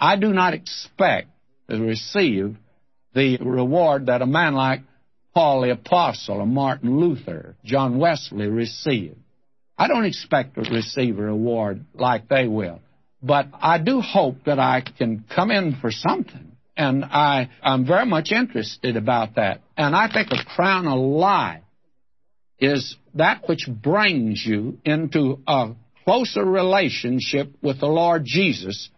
I do not expect to receive the reward that a man like Paul the Apostle or Martin Luther, John Wesley received. I don't expect to receive a reward like they will. But I do hope that I can come in for something and I, I'm very much interested about that. And I think a crown of life is that which brings you into a closer relationship with the Lord Jesus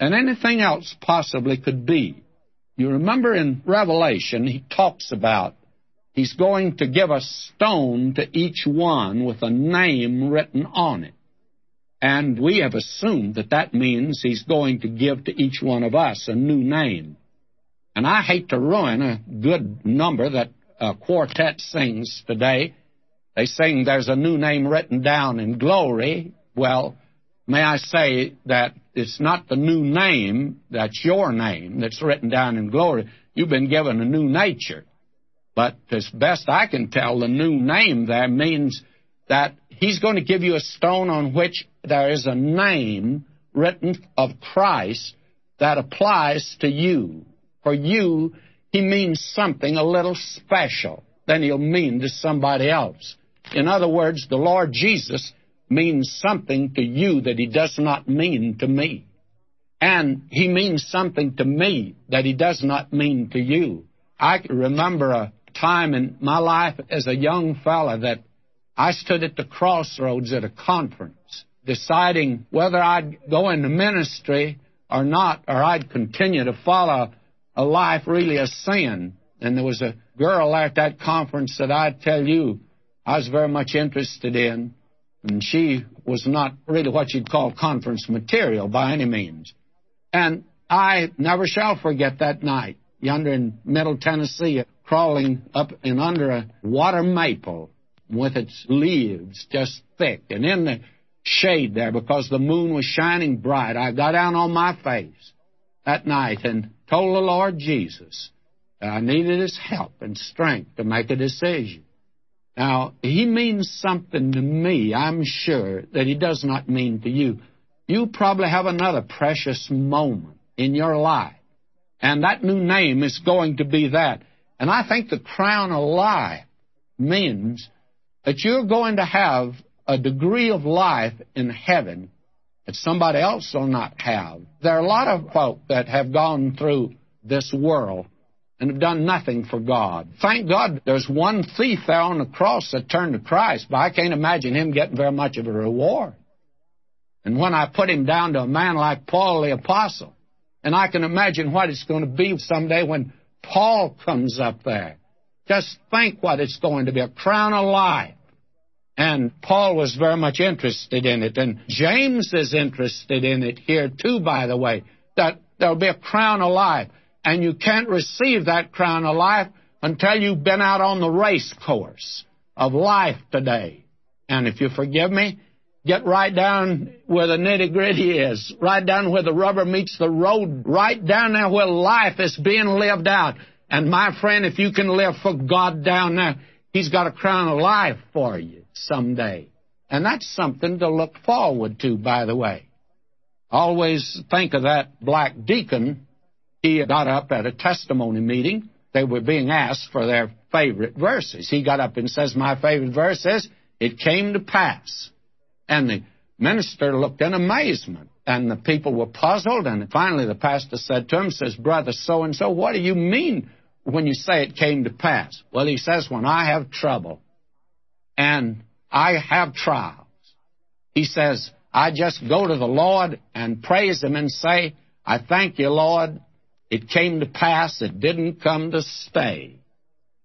than anything else possibly could be. You remember in Revelation, he talks about he's going to give a stone to each one with a name written on it. And we have assumed that that means he's going to give to each one of us a new name. And I hate to ruin a good number that a quartet sings today. They sing, There's a new name written down in glory. Well, may I say that it's not the new name that's your name that's written down in glory. You've been given a new nature. But as best I can tell, the new name there means that He's going to give you a stone on which there is a name written of Christ that applies to you. For you, he means something a little special than he'll mean to somebody else. In other words, the Lord Jesus means something to you that he does not mean to me. And he means something to me that he does not mean to you. I remember a time in my life as a young fella that I stood at the crossroads at a conference deciding whether I'd go into ministry or not, or I'd continue to follow a life really of sin. And there was a girl at that conference that I tell you I was very much interested in, and she was not really what you'd call conference material by any means. And I never shall forget that night yonder in Middle Tennessee, crawling up and under a water maple with its leaves just thick, and in the shade there because the moon was shining bright. I got down on my face that night and told the Lord Jesus that I needed his help and strength to make a decision. Now, he means something to me, I'm sure, that he does not mean to you. You probably have another precious moment in your life, and that new name is going to be that. And I think the crown of life means that you're going to have a degree of life in heaven that somebody else will not have. There are a lot of folk that have gone through this world and have done nothing for God. Thank God there's one thief there on the cross that turned to Christ, but I can't imagine him getting very much of a reward. And when I put him down to a man like Paul the Apostle, and I can imagine what it's going to be someday when Paul comes up there. Just think what it's going to be a crown of life. And Paul was very much interested in it. And James is interested in it here, too, by the way, that there'll be a crown of life. And you can't receive that crown of life until you've been out on the race course of life today. And if you forgive me, get right down where the nitty gritty is, right down where the rubber meets the road, right down there where life is being lived out. And my friend, if you can live for God down there, He's got a crown of life for you someday. And that's something to look forward to, by the way. Always think of that black deacon. He got up at a testimony meeting. They were being asked for their favorite verses. He got up and says, My favorite verse is, It came to pass. And the minister looked in amazement. And the people were puzzled. And finally the pastor said to him, says, Brother so and so, what do you mean when you say it came to pass? Well, he says, When I have trouble and I have trials. He says, I just go to the Lord and praise Him and say, I thank you, Lord. It came to pass. It didn't come to stay.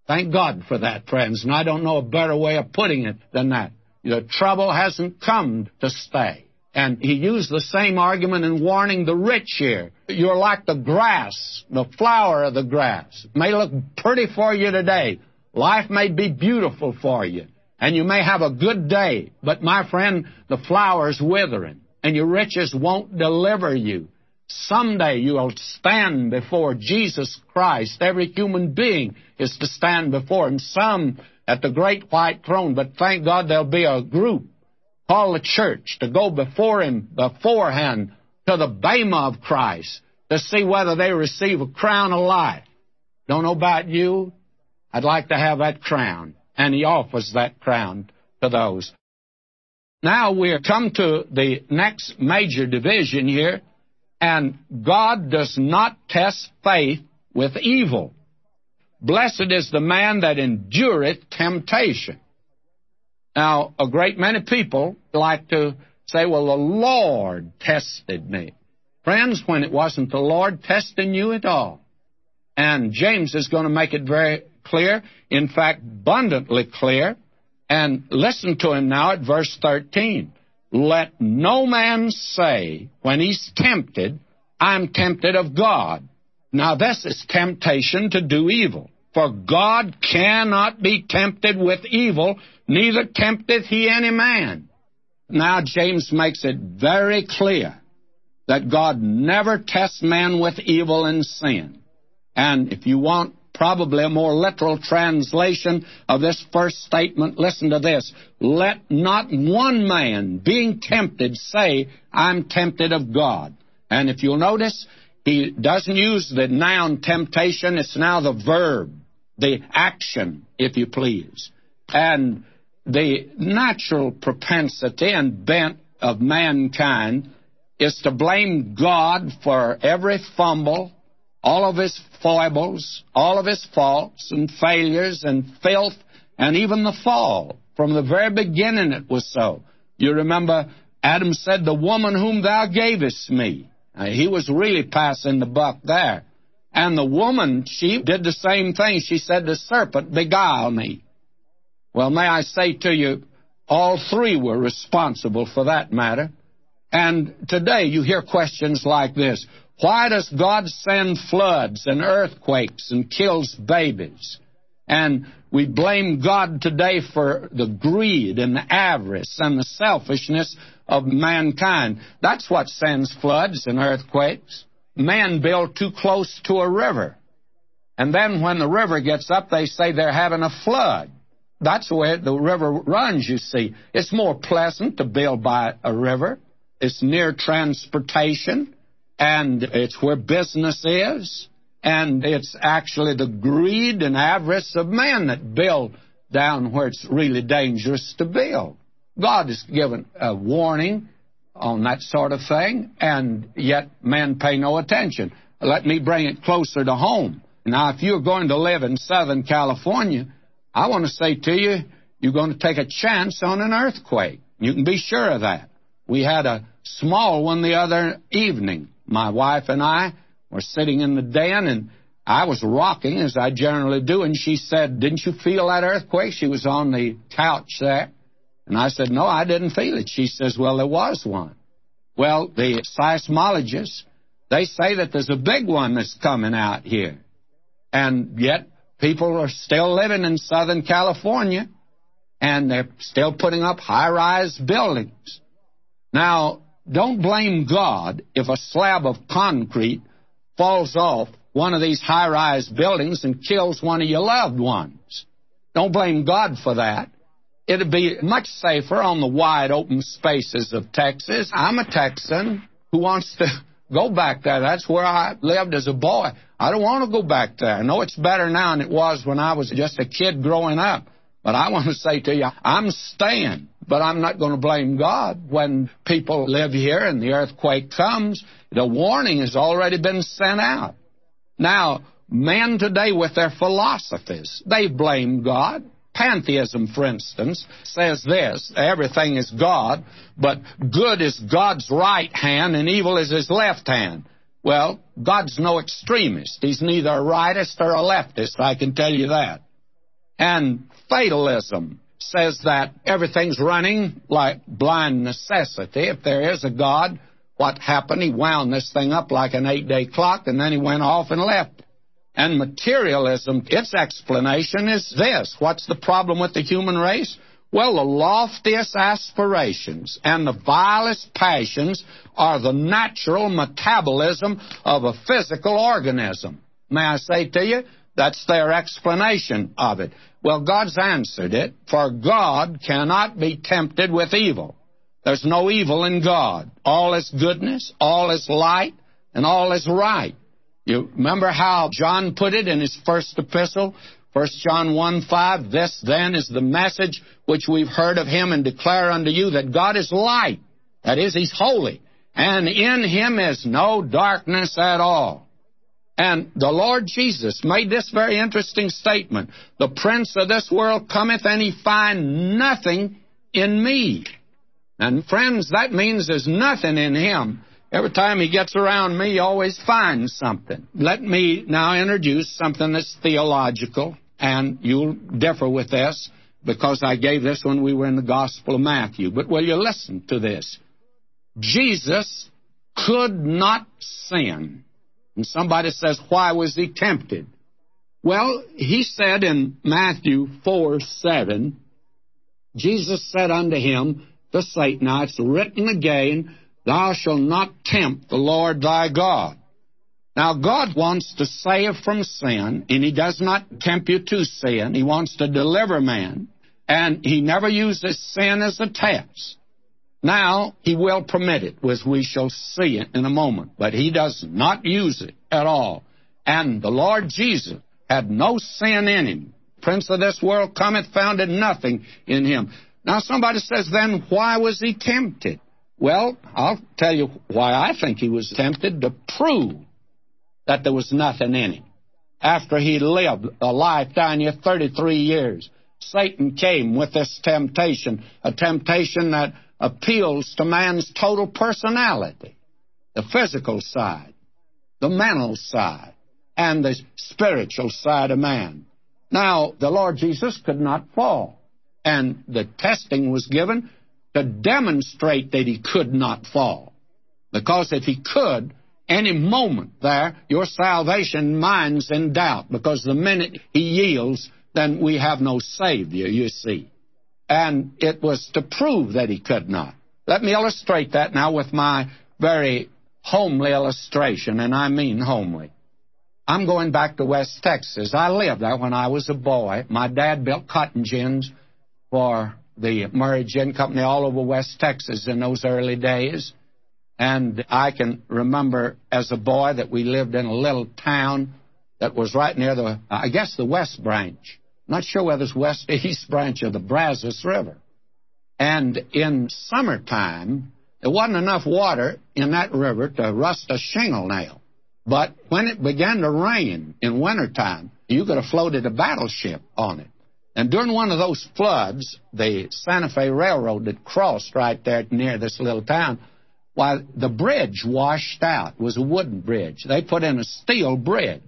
Thank God for that, friends. And I don't know a better way of putting it than that. The trouble hasn't come to stay. And he used the same argument in warning the rich here. You're like the grass, the flower of the grass. It may look pretty for you today. Life may be beautiful for you and you may have a good day, but my friend, the flower's withering, and your riches won't deliver you. Someday you'll stand before Jesus Christ. Every human being is to stand before Him. Some at the great white throne, but thank God there'll be a group called the church to go before Him beforehand to the Bema of Christ to see whether they receive a crown of life. Don't know about you. I'd like to have that crown and he offers that crown to those. Now we come to the next major division here, and God does not test faith with evil. Blessed is the man that endureth temptation. Now, a great many people like to say, well, the Lord tested me. Friends, when it wasn't the Lord testing you at all. And James is going to make it very clear, in fact, abundantly clear. And listen to him now at verse 13. Let no man say when he's tempted, I'm tempted of God. Now, this is temptation to do evil. For God cannot be tempted with evil, neither tempteth he any man. Now, James makes it very clear that God never tests man with evil and sin. And if you want probably a more literal translation of this first statement. Listen to this. Let not one man being tempted say, I'm tempted of God. And if you'll notice, he doesn't use the noun temptation, it's now the verb, the action, if you please. And the natural propensity and bent of mankind is to blame God for every fumble, all of his foibles, all of his faults and failures and filth, and even the fall. From the very beginning it was so. You remember Adam said, The woman whom thou gavest me. Now, he was really passing the buck there. And the woman, she did the same thing. She said, The serpent beguiled me. Well, may I say to you, all three were responsible for that matter. And today you hear questions like this Why does God send floods and earthquakes and kills babies? And we blame God today for the greed and the avarice and the selfishness of mankind. That's what sends floods and earthquakes. Men build too close to a river. And then when the river gets up, they say they're having a flood. That's where the river runs, you see. It's more pleasant to build by a river. It's near transportation, and it's where business is. And it's actually the greed and avarice of men that build down where it's really dangerous to build. God has given a warning on that sort of thing, and yet men pay no attention. Let me bring it closer to home. Now, if you're going to live in Southern California, I want to say to you, you're going to take a chance on an earthquake. You can be sure of that. We had a small one the other evening. My wife and I were sitting in the den, and I was rocking as I generally do, and she said, Didn't you feel that earthquake? She was on the couch there. And I said, No, I didn't feel it. She says, Well, there was one. Well, the seismologists, they say that there's a big one that's coming out here. And yet, people are still living in Southern California, and they're still putting up high rise buildings. Now, don't blame God if a slab of concrete falls off one of these high rise buildings and kills one of your loved ones. Don't blame God for that. It'd be much safer on the wide open spaces of Texas. I'm a Texan who wants to go back there. That's where I lived as a boy. I don't want to go back there. I know it's better now than it was when I was just a kid growing up. But I want to say to you, I'm staying. But I'm not going to blame God when people live here and the earthquake comes. The warning has already been sent out. Now, men today with their philosophies, they blame God. Pantheism, for instance, says this everything is God, but good is God's right hand and evil is his left hand. Well, God's no extremist. He's neither a rightist or a leftist, I can tell you that. And fatalism says that everything's running like blind necessity. If there is a God, what happened? He wound this thing up like an eight day clock and then he went off and left. And materialism, its explanation is this. What's the problem with the human race? Well, the loftiest aspirations and the vilest passions are the natural metabolism of a physical organism. May I say to you, that's their explanation of it. Well, God's answered it, for God cannot be tempted with evil. There's no evil in God. All is goodness, all is light, and all is right. You remember how John put it in his first epistle? 1 John 1 5, this then is the message which we've heard of him and declare unto you that God is light. That is, he's holy. And in him is no darkness at all. And the Lord Jesus made this very interesting statement. The prince of this world cometh and he find nothing in me. And friends, that means there's nothing in him. Every time he gets around me, he always finds something. Let me now introduce something that's theological, and you'll differ with this because I gave this when we were in the Gospel of Matthew. But will you listen to this? Jesus could not sin. And somebody says, why was he tempted? Well, he said in Matthew 4 7, Jesus said unto him, the Satanites, written again, Thou shalt not tempt the Lord thy God. Now, God wants to save from sin, and He does not tempt you to sin. He wants to deliver man, and He never uses sin as a test. Now, he will permit it, as we shall see it in a moment, but he does not use it at all. And the Lord Jesus had no sin in him. Prince of this world cometh, founded nothing in him. Now, somebody says, then why was he tempted? Well, I'll tell you why I think he was tempted to prove that there was nothing in him. After he lived a life down here 33 years, Satan came with this temptation, a temptation that appeals to man's total personality, the physical side, the mental side, and the spiritual side of man. Now, the Lord Jesus could not fall, and the testing was given to demonstrate that he could not fall. Because if he could, any moment there, your salvation mind's in doubt, because the minute he yields, then we have no Savior, you see. And it was to prove that he could not. Let me illustrate that now with my very homely illustration, and I mean homely. I'm going back to West Texas. I lived there when I was a boy. My dad built cotton gins for the Murray Gin Company all over West Texas in those early days. And I can remember as a boy that we lived in a little town that was right near the, I guess, the West Branch. Not sure whether it's West or East Branch of the Brazos River. And in summertime, there wasn't enough water in that river to rust a shingle nail. But when it began to rain in wintertime, you could have floated a battleship on it. And during one of those floods, the Santa Fe Railroad that crossed right there near this little town, why, the bridge washed out. It was a wooden bridge. They put in a steel bridge.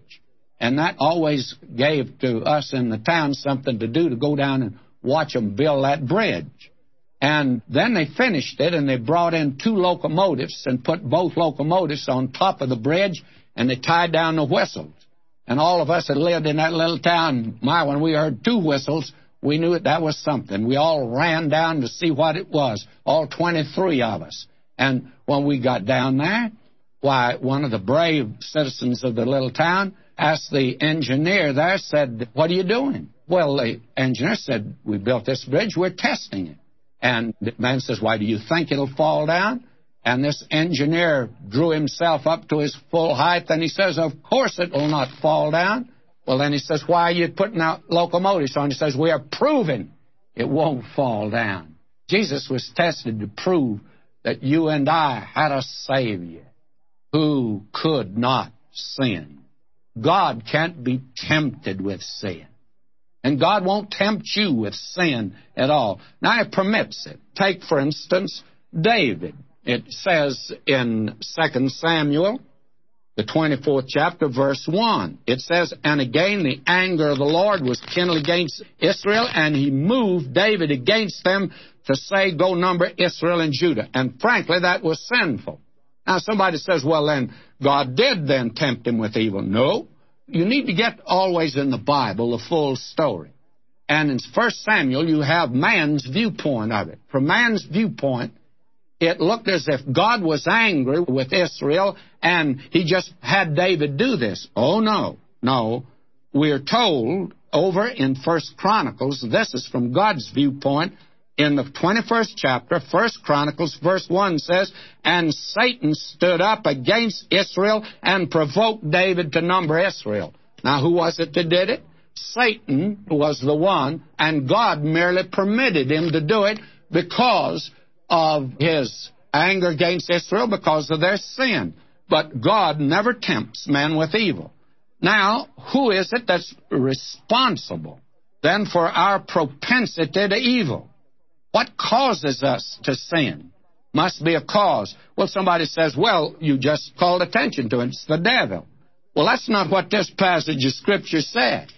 And that always gave to us in the town something to do to go down and watch them build that bridge. And then they finished it and they brought in two locomotives and put both locomotives on top of the bridge and they tied down the whistles. And all of us that lived in that little town, my, when we heard two whistles, we knew that that was something. We all ran down to see what it was, all 23 of us. And when we got down there, why, one of the brave citizens of the little town asked the engineer there, said, What are you doing? Well, the engineer said, We built this bridge, we're testing it. And the man says, Why do you think it'll fall down? And this engineer drew himself up to his full height, and he says, Of course it will not fall down. Well, then he says, Why are you putting out locomotives on? He says, We are proving it won't fall down. Jesus was tested to prove that you and I had a Savior who could not sin. God can't be tempted with sin. And God won't tempt you with sin at all. Now, He permits it. Take, for instance, David. It says in 2 Samuel, the 24th chapter, verse 1, it says, And again the anger of the Lord was kindled against Israel, and he moved David against them to say, Go number Israel and Judah. And frankly, that was sinful. Now, somebody says, Well, then, God did then tempt him with evil. No. You need to get always in the Bible the full story. And in 1 Samuel, you have man's viewpoint of it. From man's viewpoint, it looked as if God was angry with Israel and he just had David do this. Oh, no, no. We're told over in First Chronicles, this is from God's viewpoint, in the 21st chapter, First Chronicles, verse 1 says, And Satan stood up against Israel and provoked David to number Israel. Now, who was it that did it? Satan was the one, and God merely permitted him to do it because of his anger against Israel because of their sin. But God never tempts man with evil. Now, who is it that's responsible then for our propensity to evil? What causes us to sin? Must be a cause. Well, somebody says, well, you just called attention to it. It's the devil. Well, that's not what this passage of Scripture says.